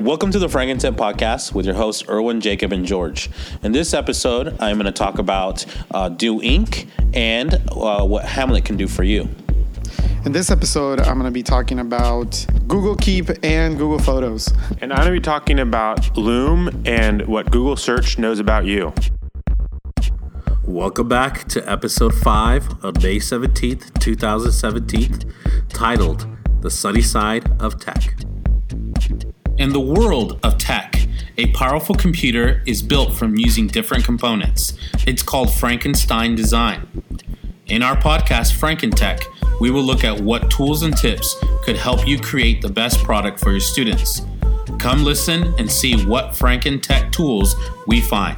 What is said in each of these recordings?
Welcome to the Frankentech podcast with your hosts Erwin, Jacob, and George. In this episode, I'm going to talk about uh, Do Ink. and uh, what Hamlet can do for you. In this episode, I'm going to be talking about Google Keep and Google Photos. And I'm going to be talking about Loom and what Google Search knows about you. Welcome back to episode 5 of May 17th, 2017, titled The Sunny Side of Tech. In the world of tech, a powerful computer is built from using different components. It's called Frankenstein design. In our podcast, Frankentech, we will look at what tools and tips could help you create the best product for your students. Come listen and see what Frankentech tools we find.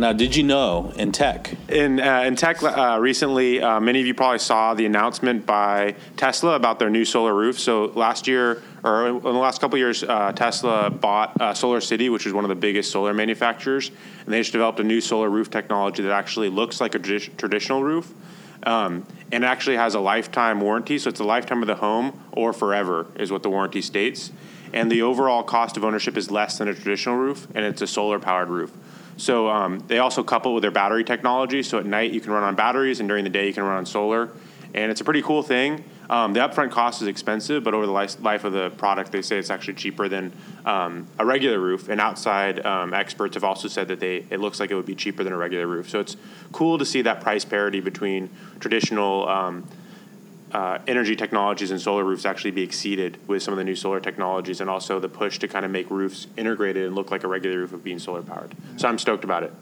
Now, did you know in tech? In, uh, in tech, uh, recently, uh, many of you probably saw the announcement by Tesla about their new solar roof. So last year, or in the last couple years, uh, Tesla bought uh, Solar City, which is one of the biggest solar manufacturers, and they just developed a new solar roof technology that actually looks like a tradi- traditional roof. Um, and actually has a lifetime warranty, so it's a lifetime of the home or forever, is what the warranty states. And the overall cost of ownership is less than a traditional roof, and it's a solar powered roof. So um, they also couple with their battery technology. So at night you can run on batteries, and during the day you can run on solar. And it's a pretty cool thing. Um, the upfront cost is expensive, but over the life, life of the product, they say it's actually cheaper than um, a regular roof. And outside um, experts have also said that they it looks like it would be cheaper than a regular roof. So it's cool to see that price parity between traditional um, uh, energy technologies and solar roofs actually be exceeded with some of the new solar technologies, and also the push to kind of make roofs integrated and look like a regular roof of being solar powered. So I'm stoked about it.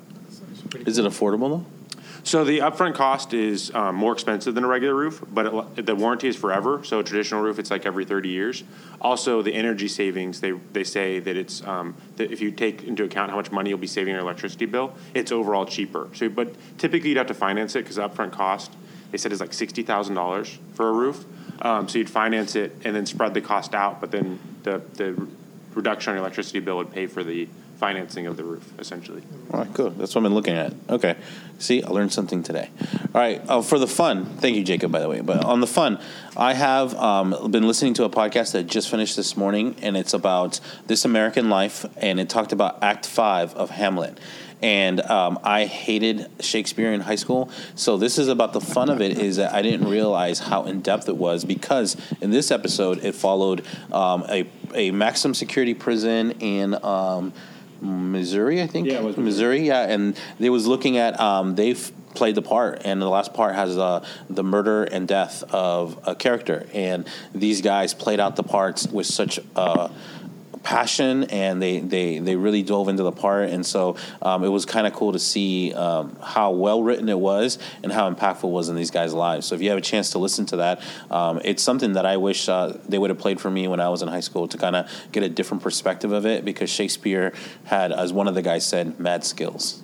Is it affordable though? So the upfront cost is um, more expensive than a regular roof, but it, the warranty is forever. So a traditional roof, it's like every 30 years. Also, the energy savings, they, they say that it's um, that if you take into account how much money you'll be saving your electricity bill, it's overall cheaper. So, but typically you'd have to finance it because the upfront cost they said is like sixty thousand dollars for a roof. Um, so you'd finance it and then spread the cost out, but then the the reduction on your electricity bill would pay for the financing of the roof, essentially. All right, cool. That's what I've been looking at. Okay. See, I learned something today. All right. Uh, for the fun, thank you, Jacob, by the way. But on the fun, I have um, been listening to a podcast that just finished this morning, and it's about This American Life, and it talked about Act Five of Hamlet and um, I hated Shakespeare in high school. So this is about the fun of it is that I didn't realize how in depth it was because in this episode it followed um, a a maximum security prison in. Um, Missouri, I think. Yeah, it was Missouri. Missouri. Yeah, and they was looking at um, they've played the part, and the last part has uh, the murder and death of a character, and these guys played out the parts with such. Uh, passion and they, they, they really dove into the part. And so um, it was kind of cool to see um, how well written it was and how impactful it was in these guys lives. So if you have a chance to listen to that um, it's something that i wish uh, they would have played for me when i was in high school to kind of get a different perspective of it because shakespeare had as one of the guys said mad skills.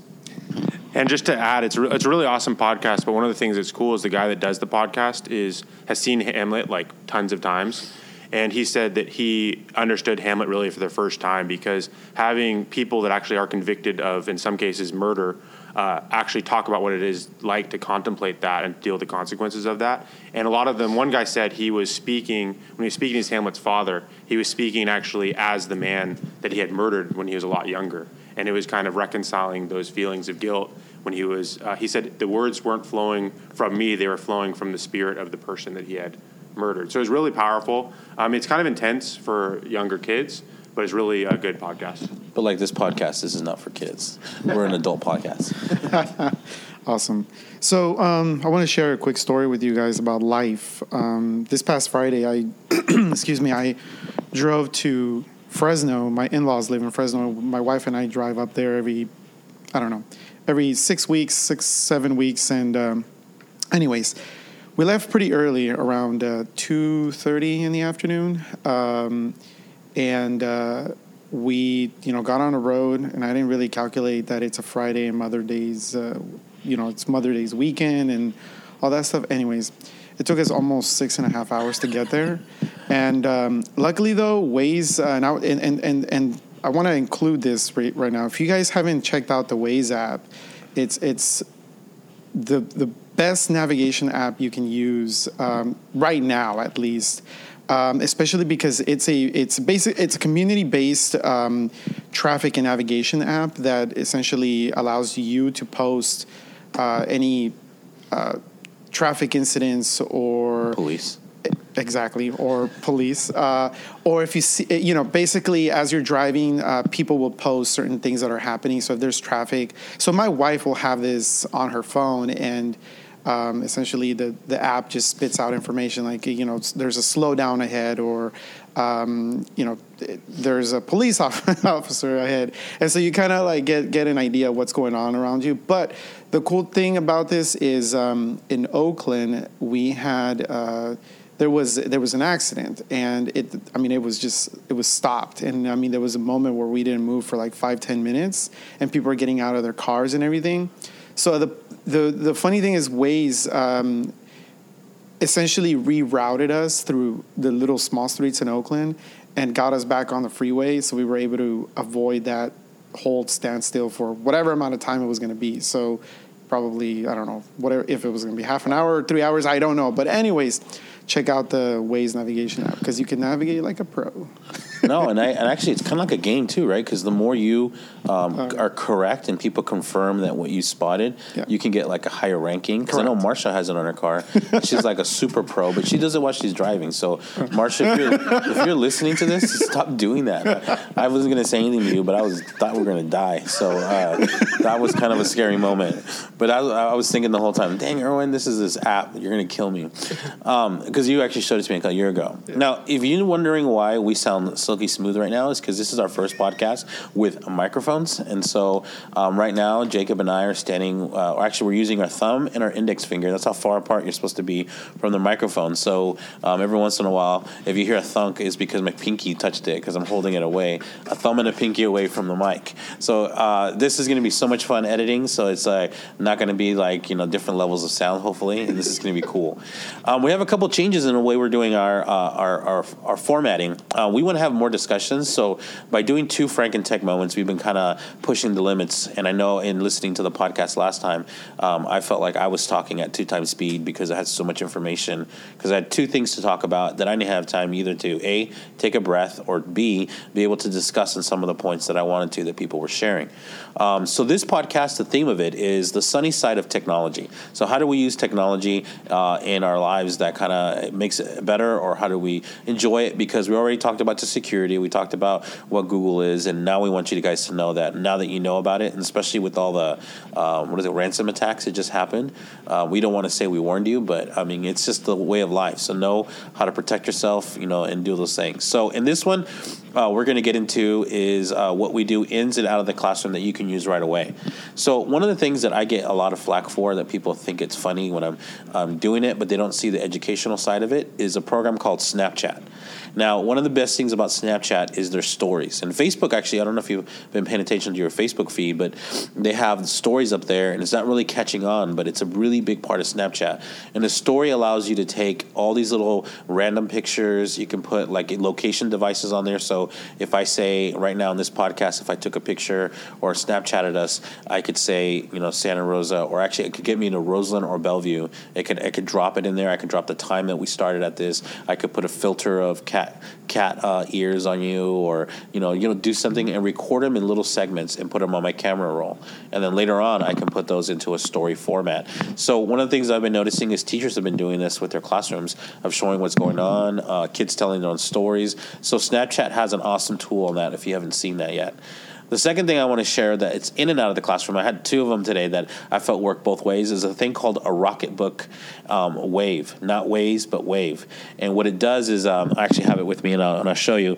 And just to add, it's re- it's a really awesome podcast. But one of the things that's cool is the guy that does the podcast is has seen Hamlet like tons of times, and he said that he understood Hamlet really for the first time because having people that actually are convicted of, in some cases, murder. Uh, actually talk about what it is like to contemplate that and deal with the consequences of that. And a lot of them, one guy said he was speaking, when he was speaking as Hamlet's father, he was speaking actually as the man that he had murdered when he was a lot younger and it was kind of reconciling those feelings of guilt when he was uh, he said the words weren't flowing from me they were flowing from the spirit of the person that he had murdered so it was really powerful um, it's kind of intense for younger kids but it's really a good podcast but like this podcast this is not for kids we're an adult podcast Awesome. So um, I want to share a quick story with you guys about life. Um, this past Friday, I excuse me, I drove to Fresno. My in-laws live in Fresno. My wife and I drive up there every, I don't know, every six weeks, six seven weeks. And um, anyways, we left pretty early, around uh, two thirty in the afternoon, um, and uh, we you know got on the road. And I didn't really calculate that it's a Friday and Mother Day's, uh, you know, it's Mother Day's weekend and all that stuff. Anyways. It took us almost six and a half hours to get there, and um, luckily though, Waze uh, and, I, and and and and I want to include this right, right now. If you guys haven't checked out the Waze app, it's it's the the best navigation app you can use um, right now, at least. um, especially because it's a it's basic it's a community based um, traffic and navigation app that essentially allows you to post uh, any uh, traffic incidents or Police. exactly or police uh, or if you see you know basically as you're driving uh, people will post certain things that are happening so if there's traffic so my wife will have this on her phone and um, essentially the, the app just spits out information like you know there's a slowdown ahead or um, you know there's a police officer ahead. And so you kind of like get get an idea of what's going on around you. But the cool thing about this is um, in oakland we had uh, there was there was an accident. And it i mean it was just it was stopped. And i mean there was a moment where we didn't move for like five ten minutes. And people were getting out of their cars and everything. So the the the funny thing is Waze um, essentially rerouted us through the little small streets in oakland and got us back on the freeway so we were able to avoid that hold standstill for whatever amount of time it was going to be so probably i don't know whatever if it was going to be half an hour or three hours i don't know but anyways check out the Waze navigation app because you can navigate like a pro. no, and, I, and actually, it's kind of like a game too, right? Because the more you um, uh, are correct and people confirm that what you spotted, yeah. you can get like a higher ranking. Because I know Marsha has it on her car. she's like a super pro, but she doesn't watch she's driving. So, Marsha, if you're, if you're listening to this, stop doing that. I wasn't going to say anything to you, but I was thought we were going to die. So uh, that was kind of a scary moment. But I, I, was thinking the whole time, dang, Erwin, this is this app. You're going to kill me. Um, because you actually showed it to me a year ago. Yeah. Now, if you're wondering why we sound silky smooth right now, is because this is our first podcast with microphones, and so um, right now Jacob and I are standing. Uh, actually, we're using our thumb and our index finger. That's how far apart you're supposed to be from the microphone. So um, every once in a while, if you hear a thunk, is because my pinky touched it because I'm holding it away, a thumb and a pinky away from the mic. So uh, this is going to be so much fun editing. So it's uh, not going to be like you know different levels of sound. Hopefully, and this is going to be cool. Um, we have a couple changes in the way we're doing our uh, our, our, our formatting. Uh, we want to have more discussions. So by doing two Frankentech moments, we've been kind of pushing the limits. And I know in listening to the podcast last time, um, I felt like I was talking at two times speed because I had so much information. Because I had two things to talk about that I didn't have time either to a take a breath or b be able to discuss on some of the points that I wanted to that people were sharing. Um, so this podcast, the theme of it is the sunny side of technology. So how do we use technology uh, in our lives that kind of makes it better, or how do we enjoy it? Because we already talked about the security, we talked about what Google is, and now we want you guys to know that. Now that you know about it, and especially with all the um, what is it, ransom attacks that just happened, uh, we don't want to say we warned you, but I mean it's just the way of life. So know how to protect yourself, you know, and do those things. So in this one, uh, we're going to get into is uh, what we do ins and out of the classroom that you can use right away. So one of the things that I get a lot of flack for that people think it's funny when I'm um, doing it, but they don't see the educational side of it, is a program called Snapchat. Now, one of the best things about Snapchat is their stories. And Facebook, actually, I don't know if you've been paying attention to your Facebook feed, but they have stories up there, and it's not really catching on, but it's a really big part of Snapchat. And a story allows you to take all these little random pictures. You can put like location devices on there. So if I say right now in this podcast, if I took a picture or Snapchatted us, I could say, you know, Santa Rosa, or actually it could get me to Roseland or Bellevue. It could, I could drop it in there. I could drop the time that we started at this. I could put a filter of cat cat cat uh, ears on you, or you know, you know, do something and record them in little segments and put them on my camera roll, and then later on I can put those into a story format. So one of the things I've been noticing is teachers have been doing this with their classrooms of showing what's going on, uh, kids telling their own stories. So Snapchat has an awesome tool on that if you haven't seen that yet. The second thing I want to share that it's in and out of the classroom, I had two of them today that I felt work both ways, is a thing called a Rocketbook um, Wave. Not Waze, but Wave. And what it does is, um, I actually have it with me and I'll, and I'll show you,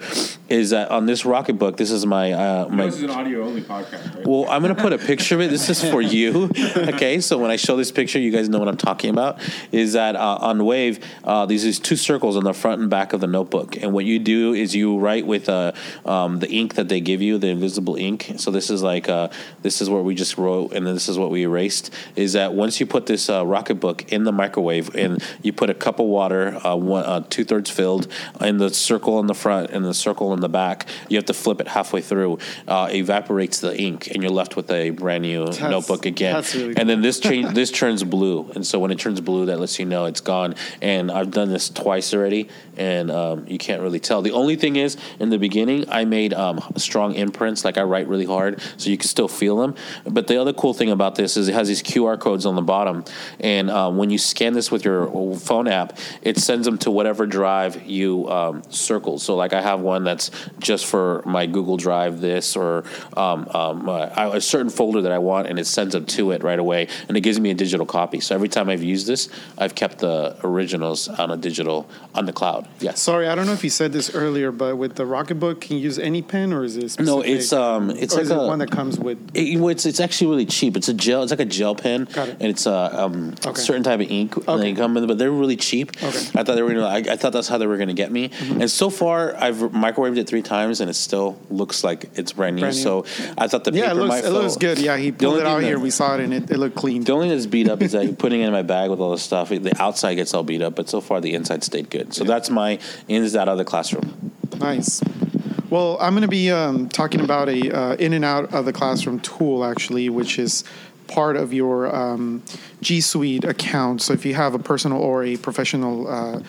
is that on this Rocketbook, this is my. Uh, my this is an audio only podcast, right? Well, I'm going to put a picture of it. This is for you. okay, so when I show this picture, you guys know what I'm talking about. Is that uh, on Wave, uh, these, these two circles on the front and back of the notebook. And what you do is you write with uh, um, the ink that they give you, the invisible ink. So this is like uh, this is where we just wrote, and then this is what we erased. Is that once you put this uh, Rocketbook in the microwave, and you put a cup of water, uh, uh, two thirds filled, in the circle in the front and the circle in the back, you have to flip it halfway through. Uh, evaporates the ink, and you're left with a brand new That's- notebook again. really and then this change this turns blue, and so when it turns blue, that lets you know it's gone. And I've done this twice already, and um, you can't really tell. The only thing is, in the beginning, I made um, strong imprints, like I write really hard, so you can still feel them. But the other cool thing about this is it has these QR codes on the bottom, and um, when you scan this with your phone app, it sends them to whatever drive you um, circle. So, like I have one that's just for my Google Drive, this or um, um, uh, a certain folder that I want, and it sends them to it right away, and it gives me a digital copy. So every time I've used this, I've kept the originals on a digital on the cloud. Yes. Sorry, I don't know if you said this earlier, but with the Rocketbook, can you use any pen or is it specific? No, it's um, it's or like a it one that comes with. It, it's it's actually really cheap. It's a gel. It's like a gel pen, Got it. and it's a um, Okay. certain type of ink. And Okay. they come in, but they're really cheap. Okay. Mm-hmm. I thought they were gonna. I, I thought that's how they were gonna get me. And so far, I've microwaved it three times, and it still looks like it's brand new. Brand new. So I thought the Yeah, it looks, might it looks good. Yeah, he pulled it out here. We saw it and it, it looked clean. The only thing that's beat up is that putting it in my bag with all the stuff. The outside gets all beat up, but so far the inside stayed good. So that's my ins out of the classroom. Nice. Well, I'm going to be um, talking about a uh, in and out of the classroom tool actually, which is part of your um, G Suite account. So if you have a personal or a professional. Uh,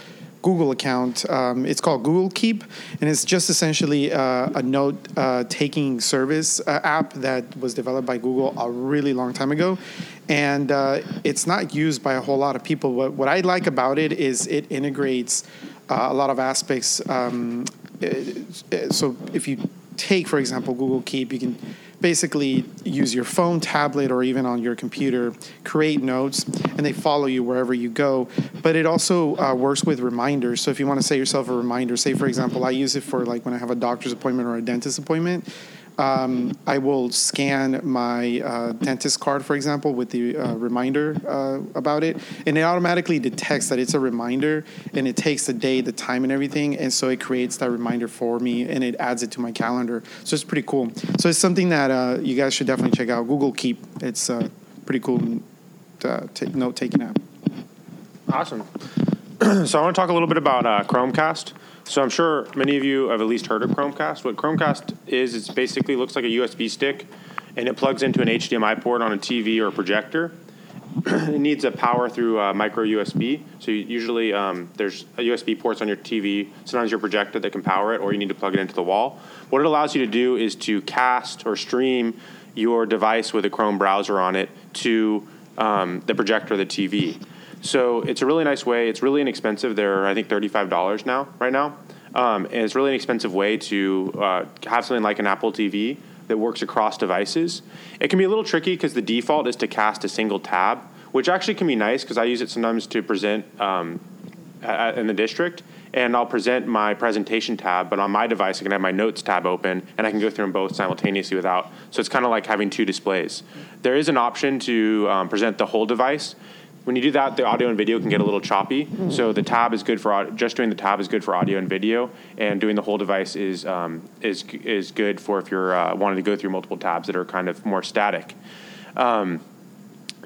Google account. Um, it's called Google Keep, and it's just essentially uh, a note uh, taking service uh, app that was developed by Google a really long time ago. And uh, it's not used by a whole lot of people. What, what I like about it is it integrates uh, a lot of aspects. Um, so if you take, for example, Google Keep, you can basically use your phone, tablet, or even on your computer, create notes, and they follow you wherever you go. But it also uh, works with reminders. So if you want to set yourself a reminder, say, for example, I use it for like when I have a doctor's appointment or a dentist appointment. Um, I will scan my uh, dentist card, for example, with the uh, reminder uh, about it, and it automatically detects that it's a reminder, and it takes the day, the time, and everything, and so it creates that reminder for me, and it adds it to my calendar. So it's pretty cool. So it's something that uh, you guys should definitely check out. Google Keep. It's uh, pretty cool uh, ta- note taking app. Awesome. so I want to talk a little bit about Chromecast. So I'm sure many of you have at least heard of Chromecast. What Chromecast is, it basically looks like a USB stick, and it plugs into an HDMI port on a TV or a projector. it needs a power through uh, micro USB. So usually um, there's a USB ports on your TV, sometimes your projector that can power it, or you need to plug it into the wall. What it allows you to do is to cast or stream your device with a Chrome browser on it to um, the projector or the TV. So it's a really nice way. It's really inexpensive. They're I think thirty-five dollars now, right now, um, and it's really an expensive way to uh, have something like an Apple TV that works across devices. It can be a little tricky because the default is to cast a single tab, which actually can be nice because I use it sometimes to present um, a- in the district, and I'll present my presentation tab, but on my device I can have my notes tab open, and I can go through them both simultaneously without. So it's kind of like having two displays. There is an option to um, present the whole device. When you do that, the audio and video can get a little choppy. So the tab is good for just doing the tab is good for audio and video, and doing the whole device is um, is is good for if you're uh, wanting to go through multiple tabs that are kind of more static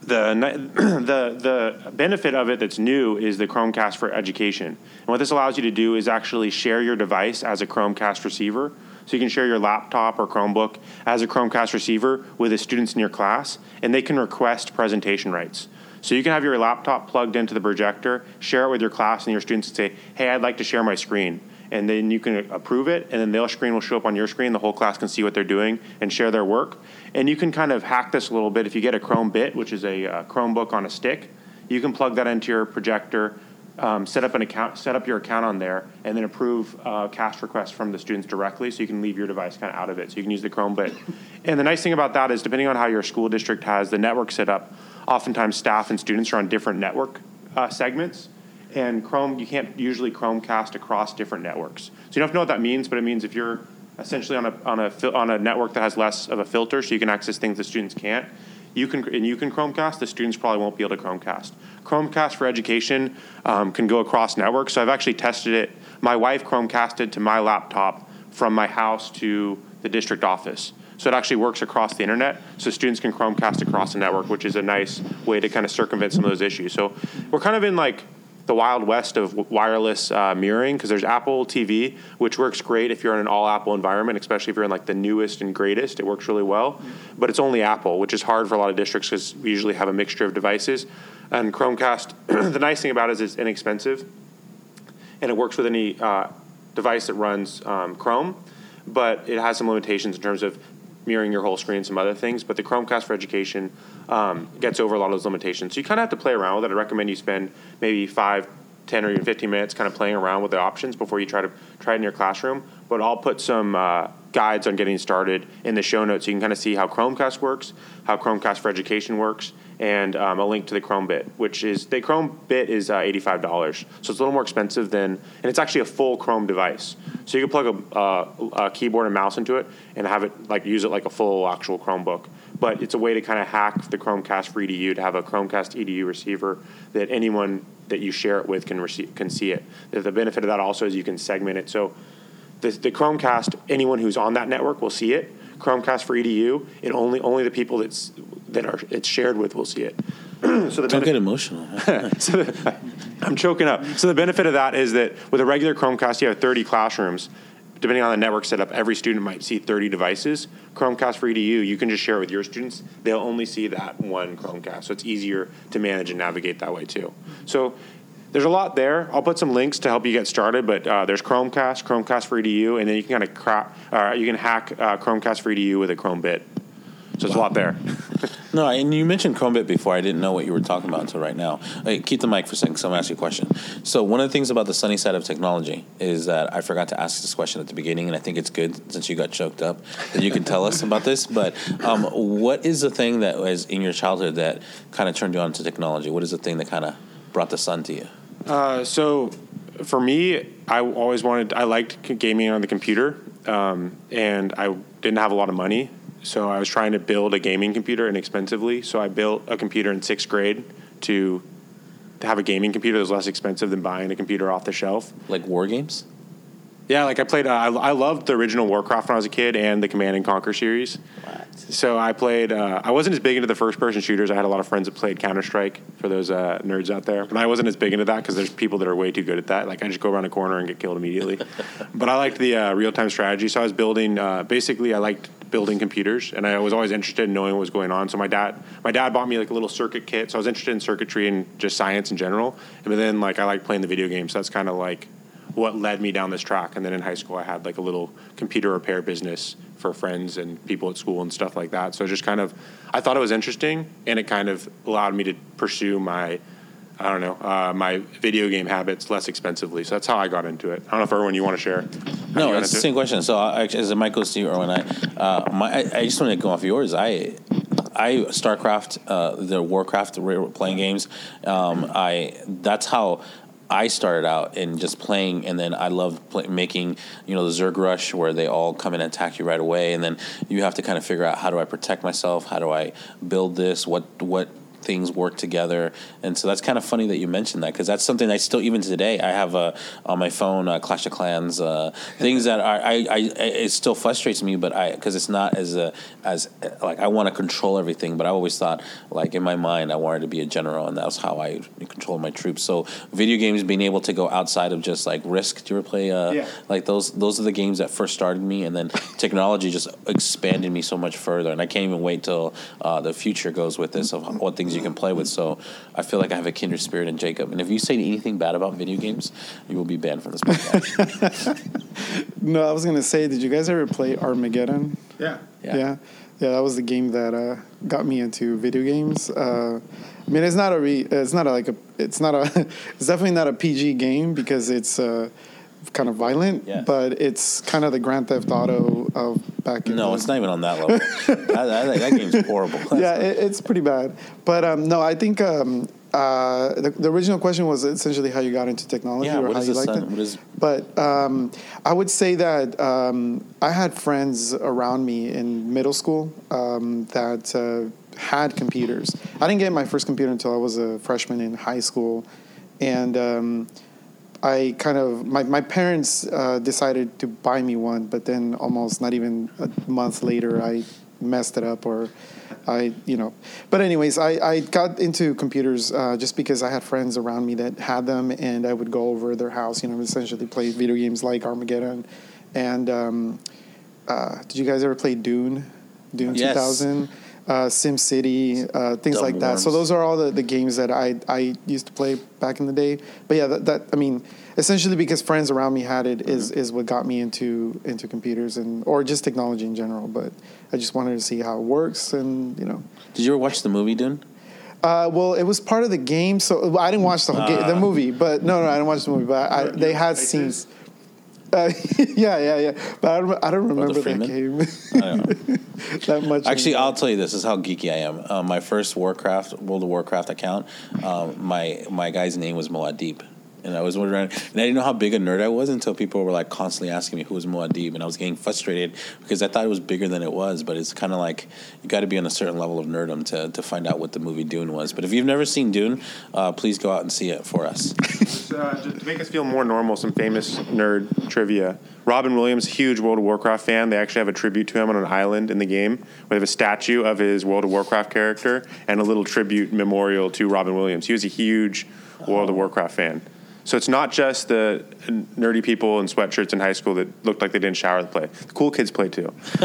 the, the, the benefit of it that's new is the Chromecast for education. And what this allows you to do is actually share your device as a Chromecast receiver. So you can share your laptop or Chromebook as a Chromecast receiver with the students in your class, and they can request presentation rights. So you can have your laptop plugged into the projector, share it with your class, and your students can say, hey, I'd like to share my screen. And then you can approve it, and then their screen will show up on your screen. The whole class can see what they're doing and share their work. And you can kind of hack this a little bit. If you get a Chrome Bit, which is a uh, Chromebook on a stick, you can plug that into your projector, um, set up an account, set up your account on there, and then approve uh, cast requests from the students directly. So you can leave your device kind of out of it. So you can use the Chrome Bit. and the nice thing about that is, depending on how your school district has the network set up, oftentimes staff and students are on different network uh, segments. And Chrome, you can't usually Chromecast across different networks. So you don't know what that means, but it means if you're essentially on a on a on a network that has less of a filter, so you can access things the students can't. You can and you can Chromecast. The students probably won't be able to Chromecast. Chromecast for education um, can go across networks. So I've actually tested it. My wife Chromecasted to my laptop from my house to the district office. So it actually works across the internet. So students can Chromecast across the network, which is a nice way to kind of circumvent some of those issues. So we're kind of in like the wild west of wireless uh, mirroring because there's Apple TV, which works great if you're in an all Apple environment, especially if you're in like the newest and greatest. It works really well, but it's only Apple, which is hard for a lot of districts because we usually have a mixture of devices. And Chromecast, the nice thing about it is it's inexpensive, and it works with any uh, device that runs um, Chrome, but it has some limitations in terms of mirroring your whole screen, some other things. But the Chromecast for Education um, gets over a lot of those limitations. So you kind of have to play around with it. I recommend you spend maybe five, 10, or even 15 minutes kind of playing around with the options before you try to try it in your classroom. But I'll put some uh, guides on getting started in the show notes so you can kind of see how Chromecast works, how Chromecast for Education works, and um, a link to the Chrome Bit, which is the Chrome Bit is uh, $85. So it's a little more expensive than, and it's actually a full Chrome device. So you can plug a, uh, a keyboard and mouse into it and have it like use it like a full actual Chromebook. But it's a way to kind of hack the Chromecast for EDU to have a Chromecast EDU receiver that anyone that you share it with can receive, can see it. The, benefit of that also is you can segment it. So the, the Chromecast, anyone who's on that network will see it. Chromecast for EDU, and only only the people that's that are it's shared with will see it. so the don't get emotional. so the, I'm choking up. So the benefit of that is that with a regular Chromecast, you have 30 classrooms. Depending on the network setup, every student might see 30 devices. Chromecast for EDU, you can just share it with your students. They'll only see that one Chromecast, so it's easier to manage and navigate that way too. So there's a lot there. I'll put some links to help you get started, but uh, there's Chromecast, Chromecast for EDU, and then you can kind of crack, uh, you can hack uh, Chromecast for EDU with a Chrome bit. So there's wow. a lot there. no, and you mentioned Chromebit before. I didn't know what you were talking about until right now. Hey, keep the mic for a second, so I'm going to ask you a question. So one of the things about the sunny side of technology is that I forgot to ask this question at the beginning, and I think it's good since you got choked up that you can tell us about this. But um, what is the thing that was in your childhood that kind of turned you on to technology? What is the thing that kind of brought the sun to you? Uh, so for me, I always wanted, I liked gaming on the computer, um, and I didn't have a lot of money. So I was trying to build a gaming computer inexpensively. So I built a computer in sixth grade to have a gaming computer that was less expensive than buying a computer off the shelf. Like war games? Yeah, like I played. Uh, I, I loved the original Warcraft when I was a kid and the Command and Conquer series. What? So I played. Uh, I wasn't as big into the first-person shooters. I had a lot of friends that played Counter Strike for those uh, nerds out there, but I wasn't as big into that because there's people that are way too good at that. Like I just go around a corner and get killed immediately. but I liked the uh, real-time strategy. So I was building. Uh, basically, I liked building computers, and I was always interested in knowing what was going on. So my dad, my dad bought me like a little circuit kit. So I was interested in circuitry and just science in general. And then like I like playing the video games. So that's kind of like what led me down this track. And then in high school, I had like a little computer repair business for friends and people at school and stuff like that. So just kind of, I thought it was interesting, and it kind of allowed me to pursue my I don't know, uh, my video game habits less expensively. So that's how I got into it. I don't know if everyone you want to share. No, it's the same question. So uh, as a Michael Steve or when I, uh, my, I, I, just want to go off yours. I, I StarCraft, uh, the Warcraft playing games. Um, I that's how I started out in just playing, and then I love play, making, you know, the Zerg Rush where they all come and attack you right away, and then you have to kind of figure out how do I protect myself, how do I build this, what what things work together. And so that's kind of funny that you mentioned that because that's something I still even today I have uh, on my phone uh, Clash of Clans uh, things that are, I, I it still frustrates me, but I because it's not as a, as like I want to control everything, but I always thought like in my mind I wanted to be a general, and that's how I control my troops. So video games being able to go outside of just like Risk. Do you ever play? Uh, yeah. Like those those are the games that first started me, and then technology just expanded me so much further, and I can't even wait till uh, the future goes with this of what things you can play with. So I feel like I have a kindred spirit in Jacob. And if you say anything bad about video games, you will be banned from this podcast. no, I was gonna say, did you guys ever play Carmageddon? Yeah. Yeah. Yeah. yeah that was the game that uh, got me into video games. Uh, I mean, it's not a re, it's not a, like a, it's not a, it's definitely not a PG game because it's uh, kind of violent, yeah. but it's kind of the Grand Theft Auto of back in. No, it's not even on that level. that, that, that, game's horrible. That's yeah, it, it's pretty bad. But um, no, I think um, uh, the, the, original question was essentially how you got into technology yeah, or how you liked it. What is... But um, I would say that um, I had friends around me in middle school um, that uh, had computers. I didn't get my first computer until I was a freshman in high school, and um, I kind of my my parents uh, decided to buy me one, but then almost not even a month later, I messed it up or I you know. But anyways, I I got into computers uh, just because I had friends around me that had them, and I would go over their house, you know, essentially play video games like Carmageddon, and um, uh, did you guys ever play Dune? Dune Yes. 2000 uh, Sim City, uh, things Dumb like that. So those are all the, the games that I I used to play back in the day. But yeah, that, that I mean, essentially because friends around me had it is is what got me into into computers and or just technology in general. But I just wanted to see how it works, and you know, Did you ever watch the movie Dune? uh, well, it was part of the game, so I didn't watch the whole ga- the movie. But no, no, I didn't watch the movie. But I, they had scenes. Uh, yeah, yeah, yeah. But I don't, I don't remember that game I don't know. that much. Actually, I'll tell you this, this is how geeky I am. Um, my first Warcraft, World of Warcraft account, um, my my guy's name was Muad'Dib. And I was wondering, and I didn't know how big a nerd I was until people were like constantly asking me who was Muad'Dib, and I was getting frustrated because I thought it was bigger than it was. But it's kind of like you got to be on a certain level of nerdom to to find out what the movie Dune was. But if you've never seen Dune, uh, please go out and see it for us. uh, just to make us feel more normal, some famous nerd trivia. Robin Williams, huge World of Warcraft fan. They actually have a tribute to him on an island in the game where they have a statue of his World of Warcraft character and a little tribute memorial to Robin Williams. He was a huge World of Warcraft fan. So it's not just the nerdy people in sweatshirts in high school that looked like they didn't shower to play. The cool kids play too.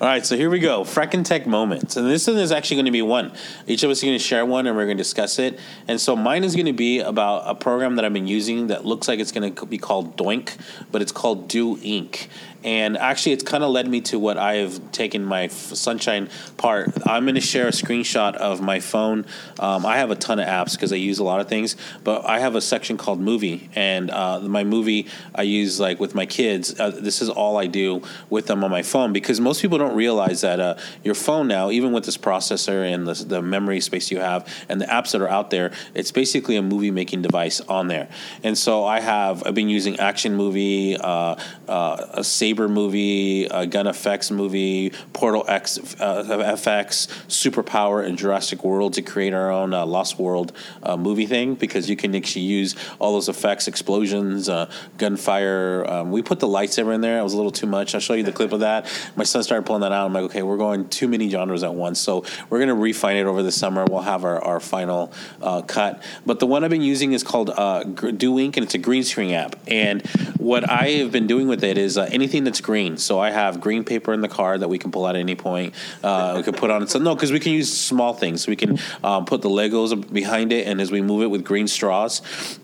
All right, so here we go. Frankentech moments. And this one is actually going to be one. Each of us is going to share one and we're going to discuss it. And so mine is going to be about a program that I've been using that looks like it's going to be called Doink, but it's called Do Ink. And actually, it's kind of led me to what I have taken my f- Sunshine part. I'm going to share a screenshot of my phone. Um, I have a ton of apps because I use a lot of things, but I have a section called Movie, and uh, my movie I use like with my kids. Uh, this is all I do with them on my phone because most people don't realize that uh, your phone now, even with this processor and the, the memory space you have and the apps that are out there, it's basically a movie making device on there. And so I have I've been using Action Movie, uh, uh, a Saber movie, a Gun Effects movie, Portal X, uh, FX, Superpower, and Jurassic World to create our own uh, Lost World uh, movie thing because you can actually use all those effects, explosions, uh, gunfire. Um, we put the lightsaber in there. It was a little too much. I'll show you the clip of that. My son started pulling that out. I'm like, okay, we're going too many genres at once. So we're going to refine it over the summer. We'll have our, our final uh, cut. But the one I've been using is called uh, Do Ink, and it's a green screen app. And what I have been doing with it is uh, anything that's green. So I have green paper in the car that we can pull out at any point. Uh, we can put on some, no, because we can use small things. We can um, put the Legos behind it, and as we move it with green straws,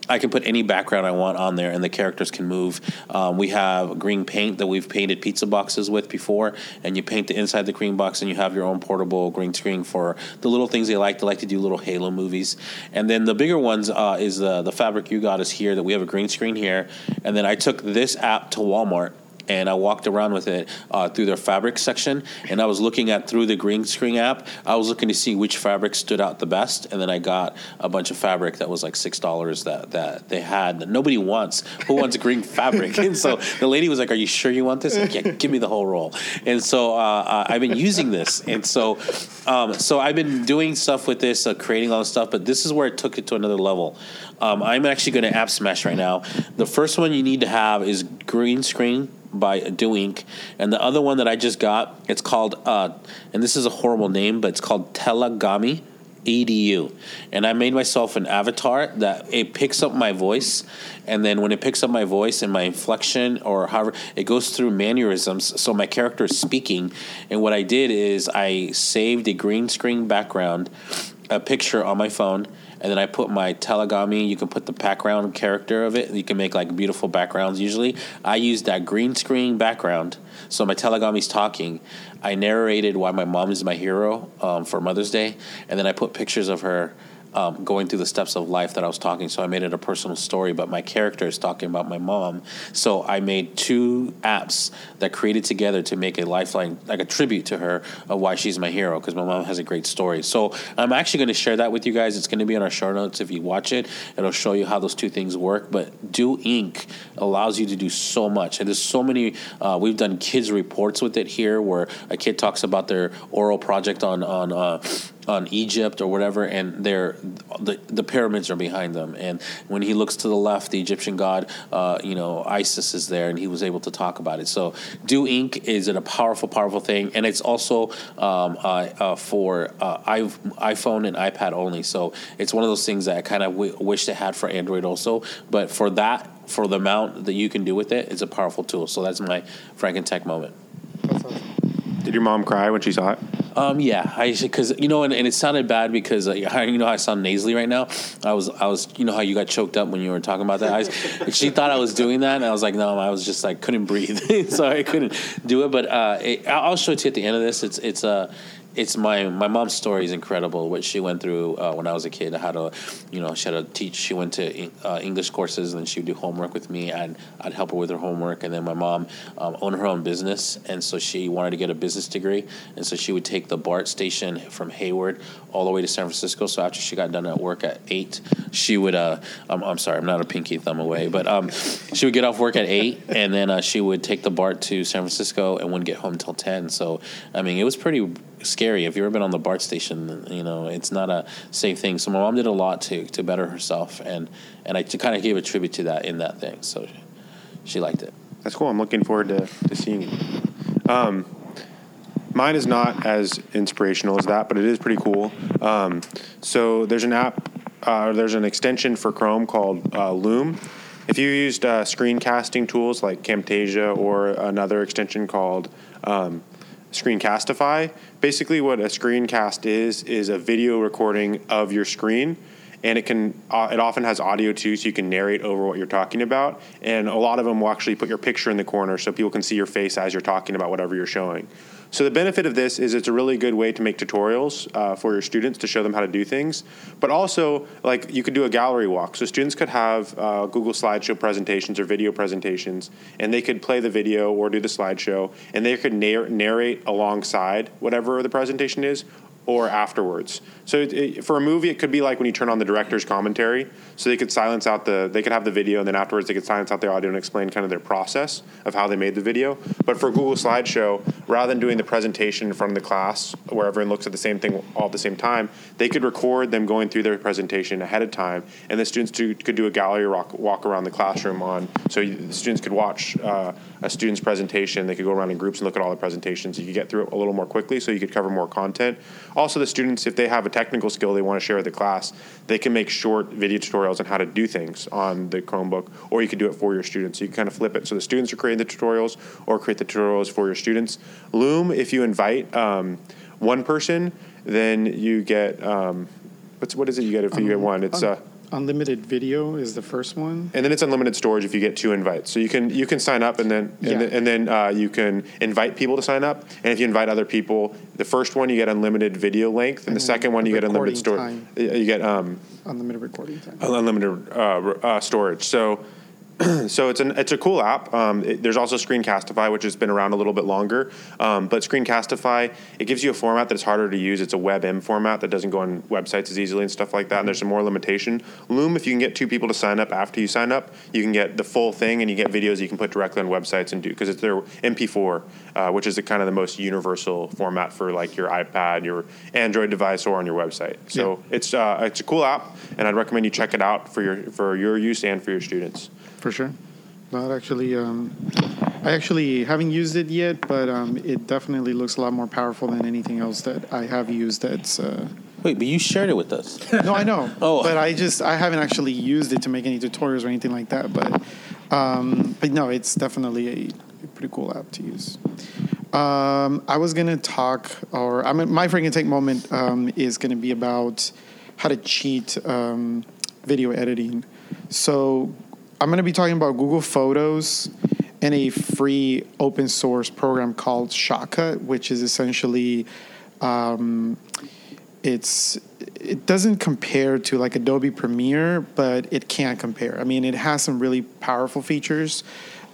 I can put any background I want on there, and the characters can move. Um, we have green paint that we've painted pizza boxes with before, and you paint the inside the green box, and you have your own portable green screen for the little things they like. They like to do little Halo movies, and then the bigger ones uh, is the the fabric you got is here that we have a green screen here, and then I took this app to Walmart and I walked around with it uh, through their fabric section, and I was looking at through the green screen app. I was looking to see which fabric stood out the best, and then I got a bunch of fabric that was like six dollars that that they had that nobody wants. Who wants green fabric? And so the lady was like, "Are you sure you want this?" Like, yeah, give me the whole roll. And so uh, I've been using this, and so um, so I've been doing stuff with this, uh, creating all this stuff. But this is where it took it to another level. Um, I'm actually going to app smash right now. The first one you need to have is green screen by Do Ink. And the other one that I just got, it's called, uh, and this is a horrible name, but it's called Tellagami EDU. And I made myself an avatar that it picks up my voice. And then when it picks up my voice and my inflection or however, it goes through mannerisms. So my character is speaking. And what I did is I saved a green screen background, a picture on my phone and then I put my Tellagami. You can put the background character of it. You can make like beautiful backgrounds. Usually, I use that green screen background. So my Tellagami's talking. I narrated why my mom is my hero um, for Mother's Day, and then I put pictures of her. Um, going through the steps of life that I was talking, so I made it a personal story. But my character is talking about my mom, so I made two apps that created together to make a lifeline, like a tribute to her of why she's my hero. Because my mom has a great story. So I'm actually going to share that with you guys. It's going to be on our show notes. If you watch it, it'll show you how those two things work. But Do Ink. allows you to do so much, and there's so many. Uh, we've done kids reports with it here, where a kid talks about their oral project on on. Uh, on Egypt or whatever, and they're the the pyramids are behind them. And when he looks to the left, the Egyptian god, uh, you know, Isis is there, and he was able to talk about it. So Do Ink is a powerful, powerful thing, and it's also um, uh, uh, for uh, iPhone and iPad only. So it's one of those things that I kind of w- wish they had for Android also. But for that, for the amount that you can do with it, it's a powerful tool. So that's my Frankentech moment. That's awesome. Did your mom cry when she saw it? Um, yeah, I because you know, and, and, it sounded bad because uh, you know how I sound nasally right now. I was, I was, you know how you got choked up when you were talking about that. I, she thought I was doing that, and I was like, no, I was just like couldn't breathe, so I couldn't do it. But uh, it, I'll show it to you at the end of this. It's, it's a. Uh, it's my my mom's story is incredible. What she went through uh, when I was a kid, how to, you know, she had to teach. She went to uh, English courses, and then she would do homework with me, and I'd help her with her homework. And then my mom um, owned her own business, and so she wanted to get a business degree, and so she would take the BART station from Hayward all the way to San Francisco. So after she got done at work at eight, she would. Uh, I'm, I'm sorry, I'm not a pinky thumb away, but um, she would get off work at eight, and then uh, she would take the BART to San Francisco, and wouldn't get home until ten. So I mean, it was pretty scary. If you've ever been on the BART station, you know it's not a safe thing. So my mom did a lot to to better herself, and and I kind of gave a tribute to that in that thing. So she liked it. That's cool. I'm looking forward to, to seeing it. Um, mine is not as inspirational as that, but it is pretty cool. Um, so there's an app, uh, there's an extension for Chrome called uh, Loom. If you used uh, screencasting tools like Camtasia or another extension called um, Screencastify. Basically, what a screencast is is a video recording of your screen, and it can uh, it often has audio too, so you can narrate over what you're talking about. And a lot of them will actually put your picture in the corner, so people can see your face as you're talking about whatever you're showing. So the benefit of this is it's a really good way to make tutorials uh, for your students to show them how to do things. But also, like you could do a gallery walk. So students could have uh, Google Slideshow presentations or video presentations, and they could play the video or do the slideshow, and they could narr- narrate alongside whatever the presentation is, or afterwards. So it, it, for a movie, it could be like when you turn on the director's commentary. So they could silence out the, they could have the video, and then afterwards they could silence out the audio and explain kind of their process of how they made the video. But for Google Slideshow, rather than doing the presentation in front of the class where everyone looks at the same thing all at the same time, they could record them going through their presentation ahead of time, and the students do, could do a gallery walk, walk around the classroom on. So you, the students could watch uh, a student's presentation. They could go around in groups and look at all the presentations. You could get through it a little more quickly, so you could cover more content. Also, the students, if they have a technical skill they want to share with the class, they can make short video tutorials on how to do things on the Chromebook, or you could do it for your students. So you can kind of flip it. So the students are creating the tutorials, or create the tutorials for your students. Loom, if you invite um, one person, then you get um, what's what is it you get if you get um, one? It's uh, unlimited video is the first one, and then it's unlimited storage if you get two invites. So you can you can sign up and then and yeah. then, and then uh, you can invite people to sign up. And if you invite other people, the first one you get unlimited video length, and, and the second one you get unlimited storage. You get um, unlimited recording time, unlimited uh, uh, storage. So so it's an it's a cool app. Um, it, there's also Screencastify, which has been around a little bit longer. Um, but Screencastify it gives you a format that's harder to use. It's a WebM format that doesn't go on websites as easily and stuff like that. And there's some more limitation. Loom, if you can get two people to sign up after you sign up, you can get the full thing, and you get videos you can put directly on websites and do because it's their MP4, uh, which is the kind of the most universal format for like your iPad, your Android device, or on your website. So yeah. it's uh, it's a cool app, and I'd recommend you check it out for your for your use and for your students for sure. That actually, um, I actually haven't used it yet, but um, it definitely looks a lot more powerful than anything else that I have used. That's uh, wait, but you shared it with us. no, I know. oh, but I just I haven't actually used it to make any tutorials or anything like that. But um, but no, it's definitely a, a pretty cool app to use. Um, I was gonna talk, or I mean, my Frankentech moment um, is gonna be about how to cheat um, video editing. So I'm going to be talking about Google Photos and a free open source program called Shotcut, which is essentially um, it's it doesn't compare to like Adobe Premiere, but it can compare. I mean, it has some really powerful features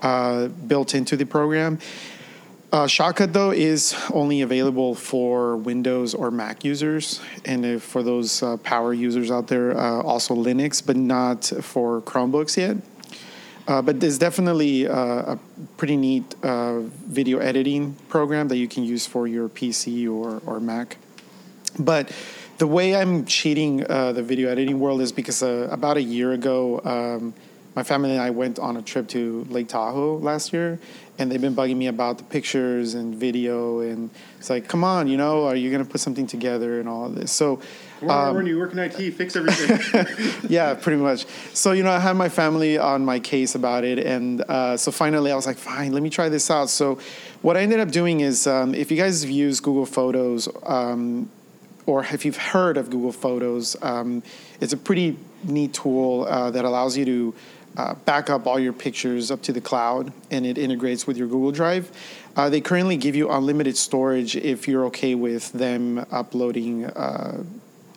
uh, built into the program. Uh, Shotcut though is only available for Windows or Mac users, and if for those uh, power users out there, uh, also Linux, but not for Chromebooks yet. Uh, but there's definitely uh, a pretty neat uh, video editing program that you can use for your PC or, or Mac. But the way I'm cheating uh, the video editing world is because uh, about a year ago, um, my family and I went on a trip to Lake Tahoe last year, and they've been bugging me about the pictures and video, and it's like, come on, you know, are you gonna put something together and all of this? So. Um, when you work in IT, fix everything. yeah, pretty much. So you know, I had my family on my case about it, and uh, so finally, I was like, fine, let me try this out. So, what I ended up doing is, um, if you guys have used Google Photos, um, or if you've heard of Google Photos, um, it's a pretty neat tool uh, that allows you to uh, back up all your pictures up to the cloud and it integrates with your Google Drive. Uh, they currently give you unlimited storage if you're okay with them uploading uh,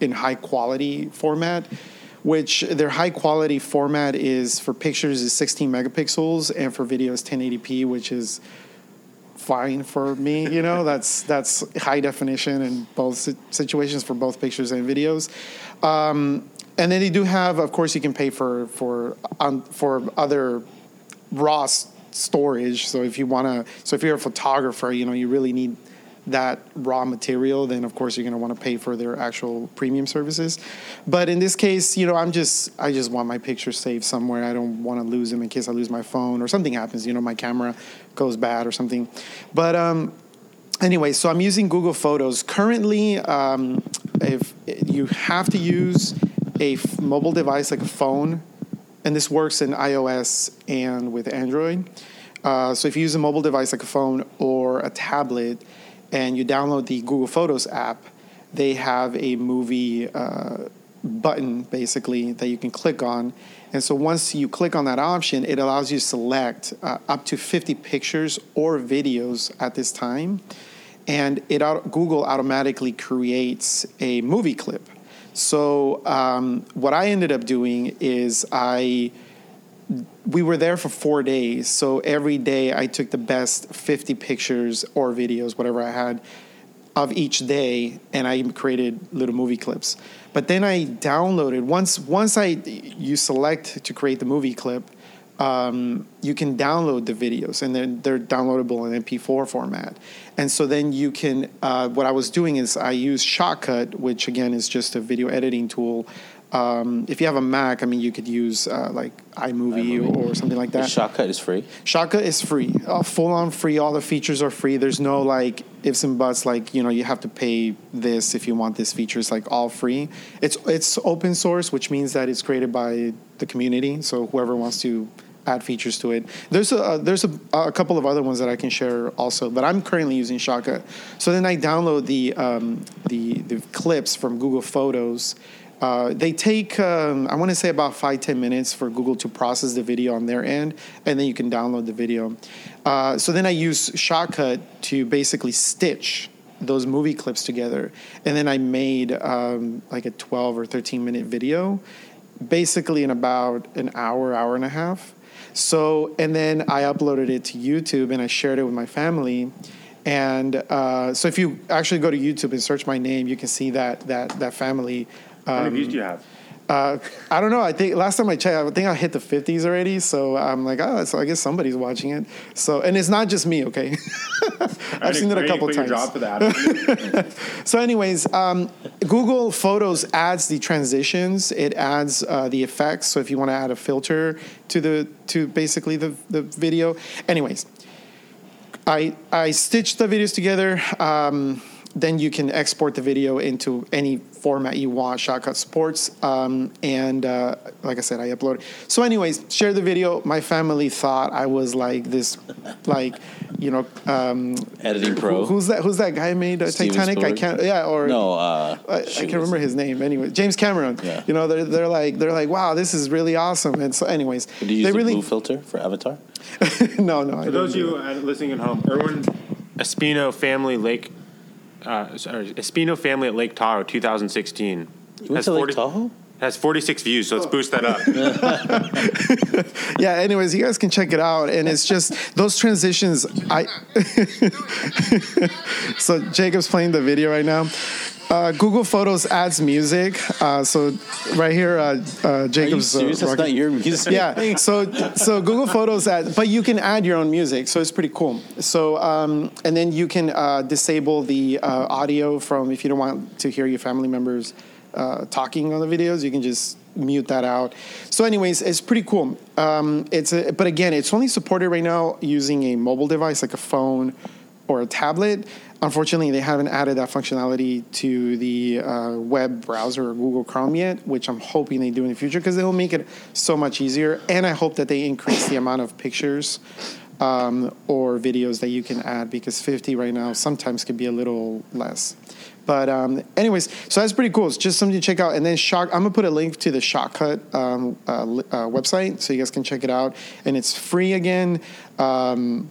in high quality format. Which their high quality format is for pictures is 16 megapixels and for video is 1080p, which is fine for me. You know, that's that's high definition in both situations for both pictures and videos. Um, and then they do have, of course, you can pay for for um, for other raw storage. So if you want to, so if you're a photographer, you know, you really need that raw material, then of course you're going to want to pay for their actual premium services. But in this case, you know, I'm just I just want my pictures saved somewhere. I don't want to lose them in case I lose my phone or something happens. You know, my camera goes bad or something. But um, anyway, so I'm using Google Photos currently. Um, if you have to use a f- mobile device like a phone, and this works in iOS and with Android. Uh, so if you use a mobile device like a phone or a tablet, and you download the Google Photos app, they have a movie uh, button basically that you can click on. And so once you click on that option, it allows you to select uh, up to 50 pictures or videos at this time. And it Google automatically creates a movie clip. So um, what I ended up doing is I we were there for four days. So every day I took the best 50 pictures or videos, whatever I had, of each day, and I created little movie clips. But then I downloaded once once I you select to create the movie clip, um, you can download the videos and they're, they're downloadable in MP4 format. And so then you can, uh, what I was doing is I used Shotcut, which again is just a video editing tool. Um, if you have a Mac, I mean, you could use uh, like iMovie, iMovie, Or, something like that. Shotcut is free. Shotcut is free, uh, full on free. All the features are free. There's no like ifs and buts. Like you know, you have to pay this if you want this feature. It's like all free. It's it's open source, which means that it's created by the community. So whoever wants to add features to it. There's a uh, there's a, a, couple of other ones that I can share also, but I'm currently using Shotcut. So then I download the um, the the clips from Google Photos. Uh, they take um, I want to say about five ten minutes for Google to process the video on their end, and then you can download the video. Uh, so then I use Shotcut to basically stitch those movie clips together, and then I made um, like a twelve or thirteen minute video, basically in about an hour hour and a half so, and then I uploaded it to YouTube and I shared it with my family. And uh, so, if you actually go to YouTube and search my name, you can see that that that family. How many views do you have? Uh, I don't know. I think last time I checked, I think I hit the 50s already. So I'm like, oh, so I guess somebody's watching it. So, and it's not just me, okay? I've seen it a couple times. Job for that. so, anyways, um, Google Photos adds the transitions. It adds uh, the effects. So if you want to add a filter to the to basically the the video. Anyways, I I stitched the videos together. Um, then you can export the video into any format you want. Shotcut supports, um, and uh, like I said, I upload. So, anyways, share the video. My family thought I was like this, like you know, um, editing pro. Who, who's that? Who's that guy made uh, Titanic? I can't. Yeah, or no, uh, I, I, can't remember his name. Anyway, James Cameron. Yeah. You know, they're they're like they're like, wow, this is really awesome. And so, anyways, Did you use they the really blue filter for Avatar? no, no. For those of you listening at home, Erwin Espino Family Lake uh, sorry, Espino family at Lake Tahoe, 2016. You went to 40, Lake Tahoe? Has 46 views, so let's boost that up. yeah. Anyways, you guys can check it out, and it's just those transitions. I so Jacob's playing the video right now. Uh, Google Photos adds music. Uh, so right here, uh, uh, Are you Jacob's. uh, serious? That's rocking- not your music. yeah. So so Google Photos add, but you can add your own music, so it's pretty cool. So um, and then you can uh, disable the uh, audio from if you don't want to hear your family members uh, talking on the videos, you can just mute that out. So, anyways, it's pretty cool. Um, it's a, but again, it's only supported right now using a mobile device like a phone or a tablet. Unfortunately, they haven't added that functionality to the uh, web browser or Google Chrome yet, which I'm hoping they do in the future because it will make it so much easier. And I hope that they increase the amount of pictures um, or videos that you can add because 50 right now sometimes can be a little less. But um, anyways, so that's pretty cool. It's just something to check out. And then Shock, I'm gonna put a link to the Shotcut um, uh, uh, website so you guys can check it out. And it's free again. Um,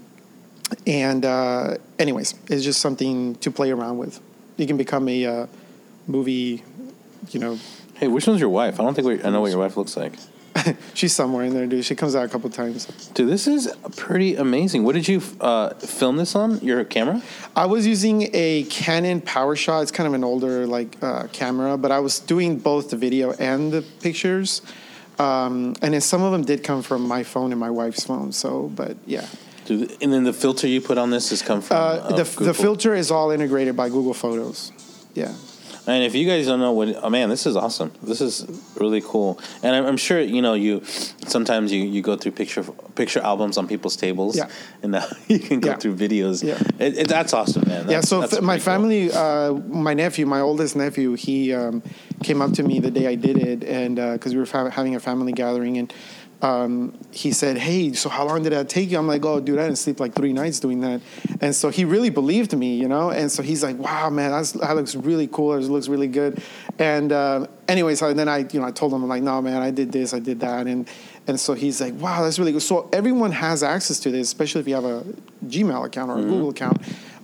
and uh, anyways, it's just something to play around with. You can become a uh, movie, you know. Hey, which one's your wife? I don't think we, I know what your wife looks like. She's somewhere in there, dude. She comes out a couple times. Dude, this is pretty amazing. What did you uh, film this on? Your camera? I was using a Canon PowerShot. It's kind of an older like uh, camera, but I was doing both the video and the pictures. Um, and then some of them did come from my phone and my wife's phone. So, but yeah, Dude, and then the filter you put on this has come from uh, uh, the the filter is all integrated by Google Photos. Yeah. And if you guys don't know what, oh man, this is awesome. This is really cool. And I'm, I'm sure you know you. Sometimes you, you go through picture picture albums on people's tables. Yeah. And now you can go Yeah. through videos. Yeah. It, it, that's awesome, man. yeah so that's f- my pretty cool. family uh, my nephew my oldest nephew he um, came up to me the day i did it and because we were fa- having a family gathering and um, he said hey so how long did that take you? I'm like oh dude i didn't sleep like three nights doing that. And so he really believed me you know? And so he's like wow man that's, that looks really cool. It looks really good. And uh, anyways so then i you know i told him i'm like no man i did this i did that. And and so he's like wow that's really good. So everyone has access to this especially if you have a gmail account or a google account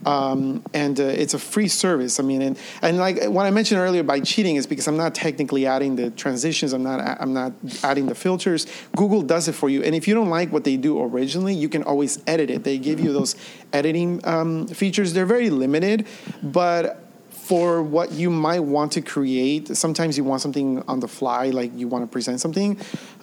um, and uh, it's a free service. I mean, and, and like what I mentioned earlier by cheating is because I'm not technically adding the transitions. I'm not. I'm not adding the filters. Google does it for you. And if you don't like what they do originally, you can always edit it. They give you those editing um, features. They're very limited, but for what you might want to create. Sometimes you want something on the fly, like you want to present something.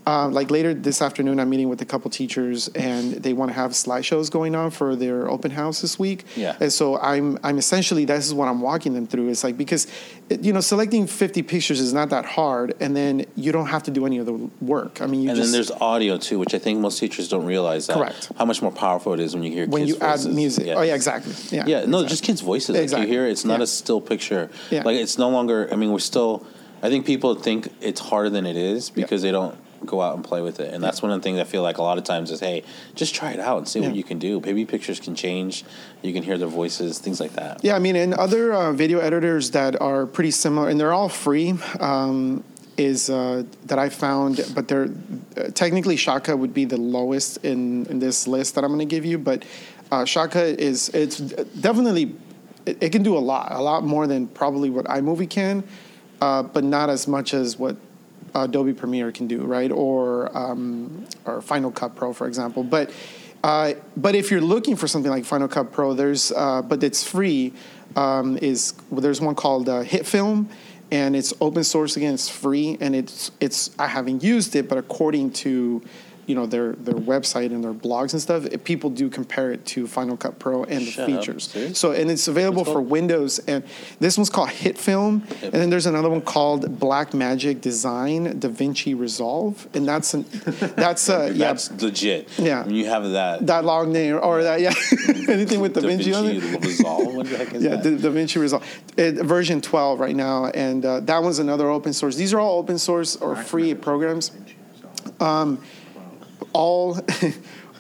Uh, like later this afternoon, I'm meeting with a couple teachers, and they want to have slideshows going on for their open house this week. Yeah. And so I'm I'm essentially this is what I'm walking them through. It's like because you know selecting 50 pictures is not that hard, and then you don't have to do any of the work. I mean, you And just then there's audio too, which I think most teachers don't realize that. Correct. How much more powerful it is when you hear when kids' you add voices. music. Oh yeah, exactly. Yeah. Yeah, no, exactly. just kids' voices. Like Exactly. you hear, it's not Yeah. a still picture. Yeah. Like it's no longer. I mean, we're still. I think people think it's harder than it is because they don't go out and play with it, and that's one of the things I feel like a lot of times is, hey, just try it out and see what you can do. Baby pictures can change. You can hear their voices, things like that. Yeah, I mean, and other uh, video editors that are pretty similar, and they're all free, um, is uh, that I found, but they're uh, technically Shotcut would be the lowest in, in this list that I'm going to give you, but uh, Shotcut is it's definitely it, it can do a lot, a lot more than probably what iMovie can, uh, but not as much as what Adobe Premiere can do, right? Or um, or Final Cut Pro, for example. But uh, but if you're looking for something like Final Cut Pro, there's uh, but it's free. Um, is well, there's one called uh, HitFilm, and it's open source again. It's free, and it's it's I haven't used it, but according to you know their their website and their blogs and stuff, it, people do compare it to Final Cut Pro and the Shut up. features. Serious? So and it's available What's it for? Windows, and this one's called HitFilm, and then there's another one called Blackmagic Design DaVinci Resolve, and that's an, that's uh, yeah That's legit. Yeah. When you have that. that long name or that yeah anything with DaVinci, on it. Resolve. What the heck is Yeah, that? Da, DaVinci Resolve, it, version 12 right now, and uh, that one's another open source. These are all open source or free programs, um, all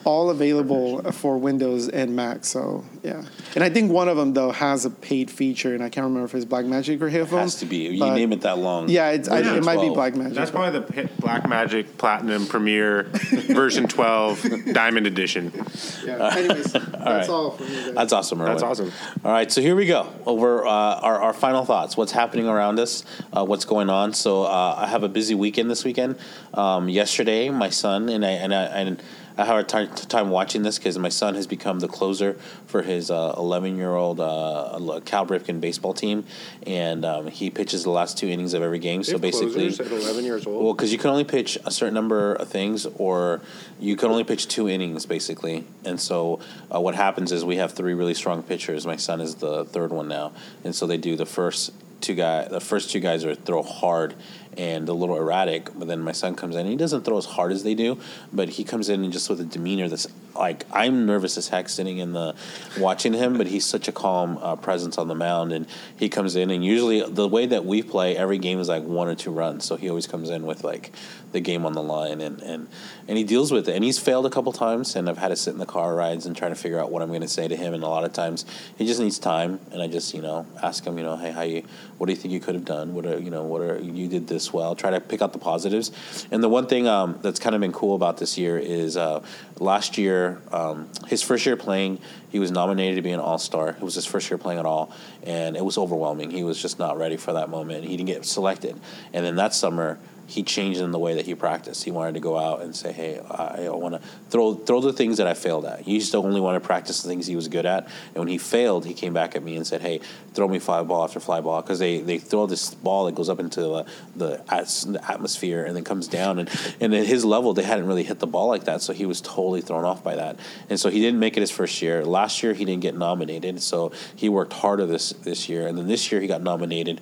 all available for Windows and Mac. So yeah, and I think one of them though has a paid feature, and I can't remember if it's Blackmagic or HitFilm. has to be. You name it that long. Yeah, it's, I, it might be 12. Blackmagic. That's probably the P- Black Magic Platinum Premiere version 12 Diamond Edition. Yeah. Anyways, that's right. all for me. guys. That's awesome, Erwin. That's awesome. All right, so here we go. Over uh, our, our final thoughts. What's happening around us? Uh, what's going on? So uh, I have a busy weekend this weekend. Um, yesterday, my son and I and I, and I have a hard time watching this because my son has become the closer for his 11 uh, year old uh, Cal Ripken baseball team, and um, he pitches the last two innings of every game. They so basically, at 11 years old. Well, because you can only pitch a certain number of things, or you can only pitch two innings basically. And so uh, what happens is we have three really strong pitchers. My son is the third one now, and so they do the first two guy the first two guys are throw hard and a little erratic. But then my son comes in and he doesn't throw as hard as they do, but he comes in and just with a demeanor that's like I'm nervous as heck sitting in the watching him, but he's such a calm uh, presence on the mound. And he comes in and usually the way that we play, every game is like one or two runs. So he always comes in with like the game on the line and and and he deals with it. And he's failed a couple times, and I've had to sit in the car rides and try to figure out what I'm going to say to him. And a lot of times he just needs time, and I just you know ask him, you know, hey, how you? What do you think you could have done? What are you know? What are you did this well? Try to pick out the positives. And the one thing um, that's kind of been cool about this year is uh, last year, um, his first year playing, he was nominated to be an All Star. It was his first year playing at all, and it was overwhelming. He was just not ready for that moment. He didn't get selected, and then that summer he changed in the way that he practiced. He wanted to go out and say, "Hey, I, want to throw throw the things that I failed at." He used to only want to practice the things he was good at, and when he failed, he came back at me and said, "Hey, throw me fly ball after fly ball," because they, they throw this ball that goes up into the, the atmosphere and then comes down, and and at his level, they hadn't really hit the ball like that, so he was totally thrown off by that, and so he didn't make it his first year. Last year, he didn't get nominated, so he worked harder this this year, and then this year he got nominated,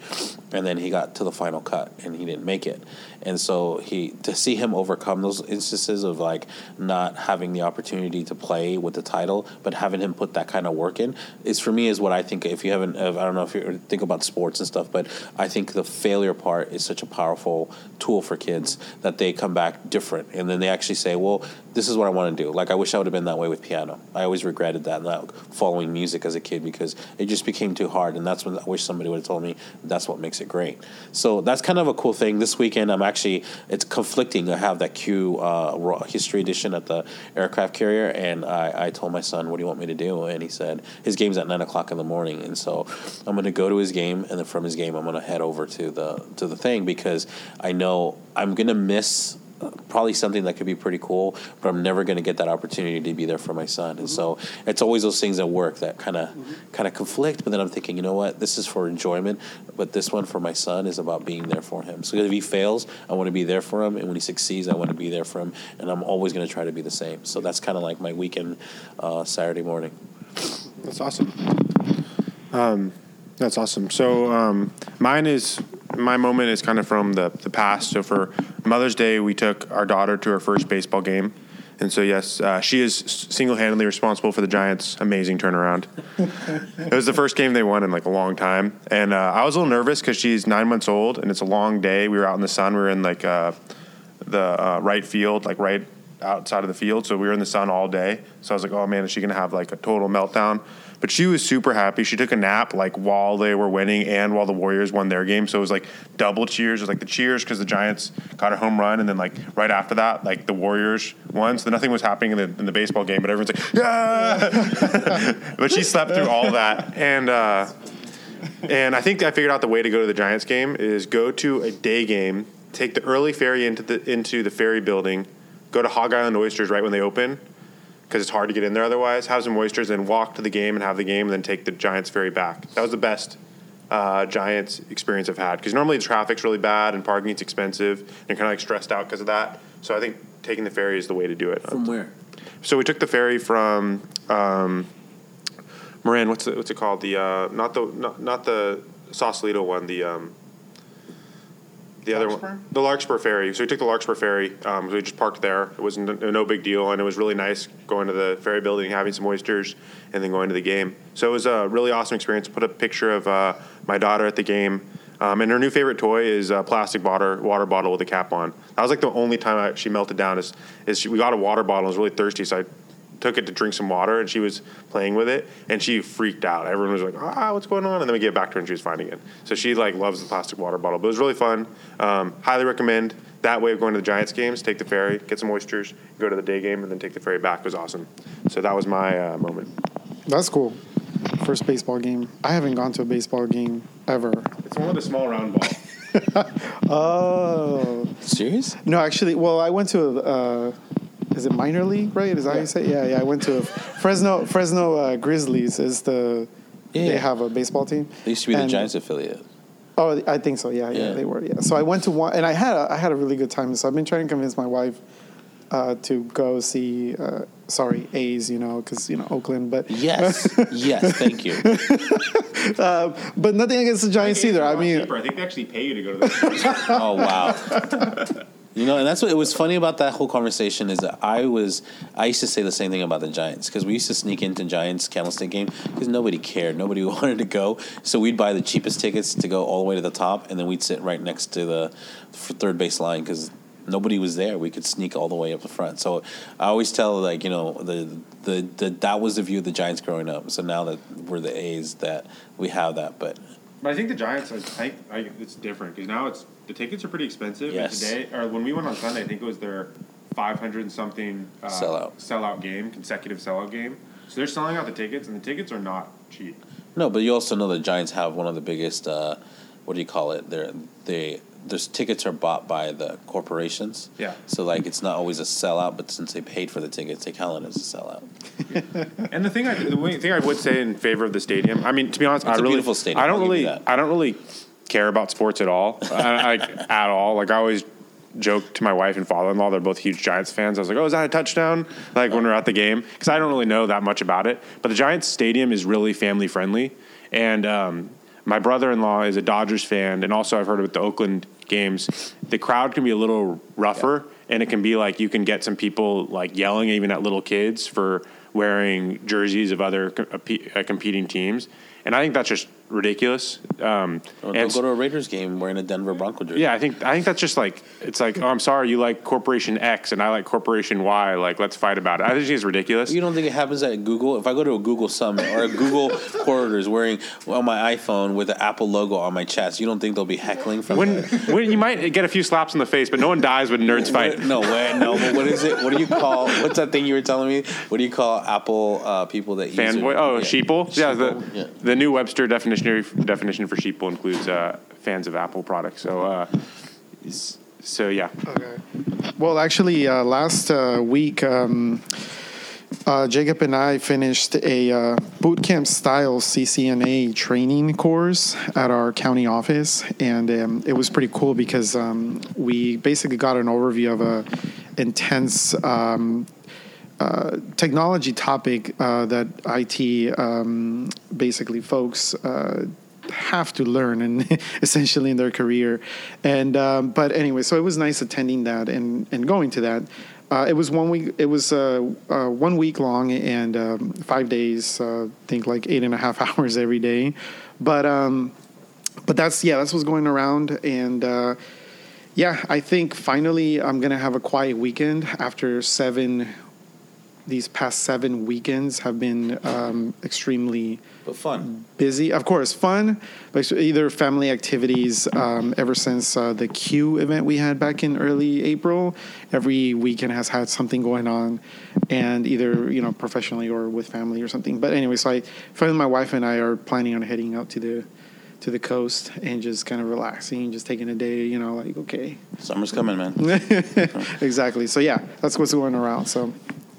and then he got to the final cut, and he didn't make it. And so he to see him overcome those instances of like not having the opportunity to play with the title, but having him put that kind of work in is for me is what I think. If you haven't, I don't know if you think about sports and stuff, but I think the failure part is such a powerful tool for kids that they come back different, and then they actually say, "Well, this is what I want to do." Like I wish I would have been that way with piano. I always regretted that, not following music as a kid because it just became too hard, and that's when I wish somebody would have told me that's what makes it great. So that's kind of a cool thing. This weekend, I'm actually it's conflicting to have that CUE uh, history edition at the aircraft carrier, and I, I told my son, "What do you want me to do?" And he said his game's at nine o'clock in the morning, and so I'm going to go to his game, and then from his game, I'm going to head over to the to the thing because I know I'm going to miss probably something that could be pretty cool, but I'm never going to get that opportunity to be there for my son. And mm-hmm. so it's always those things at work that kind of mm-hmm. kind of conflict. But then I'm thinking, you know what? This is for enjoyment, but this one for my son is about being there for him. So if he fails, I want to be there for him, and when he succeeds, I want to be there for him. And I'm always going to try to be the same. So that's kind of like my weekend uh, Saturday morning. That's awesome. Um, that's awesome. So um, mine is my moment is kind of from the, the past. So for Mother's Day, we took our daughter to her first baseball game. And so, yes, uh, she is single handedly responsible for the Giants' amazing turnaround. it was the first game they won in like a long time. And uh, I was a little nervous because she's nine months old and it's a long day. We were out in the sun. We were in like uh, the uh, right field, like right outside of the field. So we were in the sun all day. So I was like, oh man, is she going to have like a total meltdown? But she was super happy. She took a nap like while they were winning and while the Warriors won their game. So it was like double cheers. It was like the cheers because the Giants got a home run, and then like right after that, like the Warriors won. So nothing was happening in the in the baseball game, but everyone's like, yeah. but she slept through all that, and. uh and I think I figured out the way to go to the Giants game is go to a day game, take the early ferry into the into the ferry building, go to Hog Island Oysters right when they open, because it's hard to get in there otherwise. Have some oysters and walk to the game and have the game and then take the Giants ferry back. That was the best uh, Giants experience I've had because normally the traffic's really bad and parking's expensive and you're kind of like stressed out because of that. So I think taking the ferry is the way to do it. From where? So we took the ferry from um, Marin. What's it, what's it called? The uh, not the not, not the Sausalito one. The um, the other one, the Larkspur Ferry. So we took the Larkspur Ferry. Um, so we just parked there. It was no, no, big deal, and it was really nice going to the ferry building, having some oysters, and then going to the game. So it was a really awesome experience. Put a picture of uh, my daughter at the game. Um, and her new favorite toy is a plastic water water bottle with a cap on. That was like the only time I, she melted down. Is is she, we got a water bottle. I was really thirsty, so I took it to drink some water and she was playing with it and she freaked out. Everyone was like, ah, what's going on? And then we get back to her and she was fine again. So she like loves the plastic water bottle. But it was really fun. Um, highly recommend that way of going to the Giants games. Take the ferry, get some oysters, go to the day game, and then take the ferry back. It was awesome. So that was my uh, moment. That's cool. First baseball game. I haven't gone to a baseball game ever. It's one with a small round ball. oh. Serious? No, actually, well, I went to a, uh, is it minor league, right? Is that how you say? Yeah, yeah. I went to a Fresno Fresno uh, Grizzlies is the Yeah. they have a baseball team. They used to be the Giants affiliate. Oh, I think so. Yeah, yeah, Yeah. they were. Yeah. So I went to one, and I had a, I had a really good time. So I've been trying to convince my wife uh, to go see. Uh, sorry, A's. You know, because you know Oakland, but Yes, yes, thank you. but nothing against the Giants either. I mean, I think they actually pay you to go to the. Oh wow. You know, and that's what it was funny about that whole conversation is that I was I used to say the same thing about the Giants because we used to sneak into Giants Candlestick game because nobody cared, nobody wanted to go, so we'd buy the cheapest tickets to go all the way to the top, and then we'd sit right next to the third base line because nobody was there. We could sneak all the way up the front. So I always tell like you know the the, the that was the view of the Giants growing up. So now that we're the A's, that we have that, but But I think the Giants, I think I, it's different because now it's the tickets are pretty expensive. And Yes. today, or when we went on Sunday, I think it was their 500 and something uh, Sellout. sellout game, consecutive sellout game. So they're selling out the tickets, and the tickets are not cheap. No, but you also know the Giants have one of the biggest. Uh, what do you call it? They're they. There's tickets are bought by the corporations. Yeah. So like it's not always a sellout, but since they paid for the tickets, they count it as a sellout. And the thing, I, the one thing I would say in favor of the stadium, I mean, to be honest, It's I a really, beautiful stadium, I don't I'll really. I don't really care about sports at all, I, like at all. Like I always joke to my wife and father-in-law, they're both huge Giants fans. I was like, "Oh, is that a touchdown?" Like when we're at the game, because I don't really know that much about it. But the Giants stadium is really family friendly, and um, my brother-in-law is a Dodgers fan, and also I've heard about the Oakland games, the crowd can be a little rougher, and it can be like you can get some people like yelling even at little kids for wearing jerseys of other co- uh, uh, competing teams, and I think that's just ridiculous. Um, Or go to a Raiders game wearing a Denver Bronco jersey. yeah, I think I think that's just like it's like oh I'm sorry you like Corporation X and I like Corporation Y like let's fight about it. I think it's ridiculous. You don't think it happens at Google? If I go to a Google Summit or a Google Corridors wearing on my iPhone with the Apple logo on my chest, you don't think they'll be heckling from When, that? when you might get a few slaps in the face, but no one dies when nerds fight. No, wait, no. But what is it? What do you call? What's that thing you were telling me? What do you call Apple uh, people that use Fanboy, oh Yeah. sheeple, yeah. The yeah. the new Webster definition definition for sheeple includes uh, fans of Apple products. So uh, so yeah, Okay. Well, actually, uh, last uh, week, um, uh, Jacob and I finished a uh, boot camp style CCNA training course at our county office, and um, it was pretty cool because um, we basically got an overview of a intense. Um, uh, technology topic uh, that IT um, basically folks uh, have to learn and essentially in their career. And um, but anyway, so it was nice attending that and and going to that. Uh, it was one week. It was uh, uh, one week long and um, five days. I think like eight and a half hours every day. But um, but that's yeah, that's what's going around and. Yeah, I think finally I'm gonna have a quiet weekend after seven. These past seven weekends have been um, extremely But fun. busy. Of course, fun, but either family activities. Um, ever since uh, the CUE event we had back in early April, every weekend has had something going on, and either you know professionally or with family or something. But anyway, so I, finally, my wife and I are planning on heading out to the to the coast and just kind of relaxing, just taking a day. You know, like okay, Summer's coming, man. exactly. So yeah, that's what's going around. So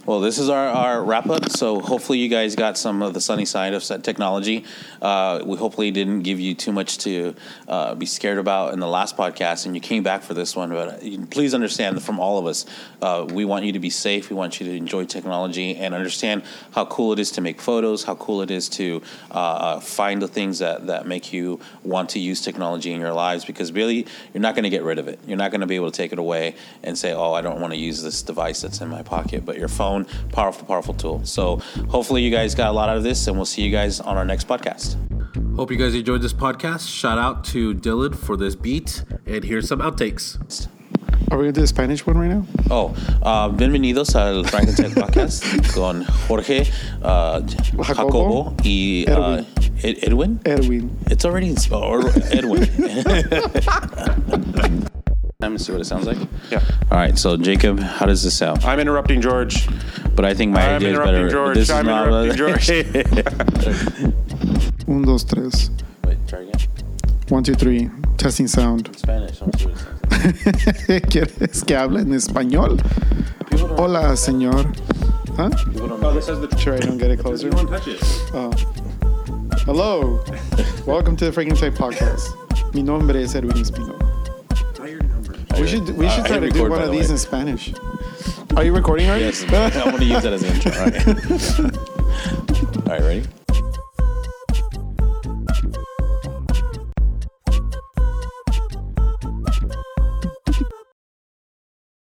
Well, this is our, our wrap up. So hopefully you guys got some of the sunny side of technology. Uh, we hopefully didn't give you too much to uh, be scared about in the last podcast, and you came back for this one. But please understand from all of us, uh, we want you to be safe. We want you to enjoy technology and understand how cool it is to make photos, how cool it is to uh, uh, find the things that, that make you want to use technology in your lives. Because really, you're not going to get rid of it. You're not going to be able to take it away and say, "Oh, I don't want to use this device that's in my pocket." But your phone, powerful, powerful tool. So hopefully you guys got a lot out of this, and we'll see you guys on our next podcast. Hope you guys enjoyed this podcast. Shout out to Dylan for this beat, and here's some outtakes. are we gonna do the Spanish one right now? Oh, uh, bienvenidos al Frankentech Podcast con Jorge, uh, Jacobo, y uh, Ed- Edwin. Edwin. It's already in sp- Edwin. Time to see what it sounds like. Yeah. All right. So Jacob, how does this sound? I'm interrupting George. But I think my I'm idea is better. George. This is I'm not- interrupting George. Un, dos, tres. Wait, try again. One, two, three. Testing sound. Spanish. Let's see what it sounds like. ¿Quieres que hable en español Hola, señor. Huh? Oh, this has the. Sure, I don't get it closer. touch it. Oh. Hello. Welcome to the Freaking Type Podcast. Mi nombre es Edwin Espino. We should we should I try to record, do one of the these way. in Spanish. Are you recording already? Yes, I'm going to use that as an intro. All right. All right, ready?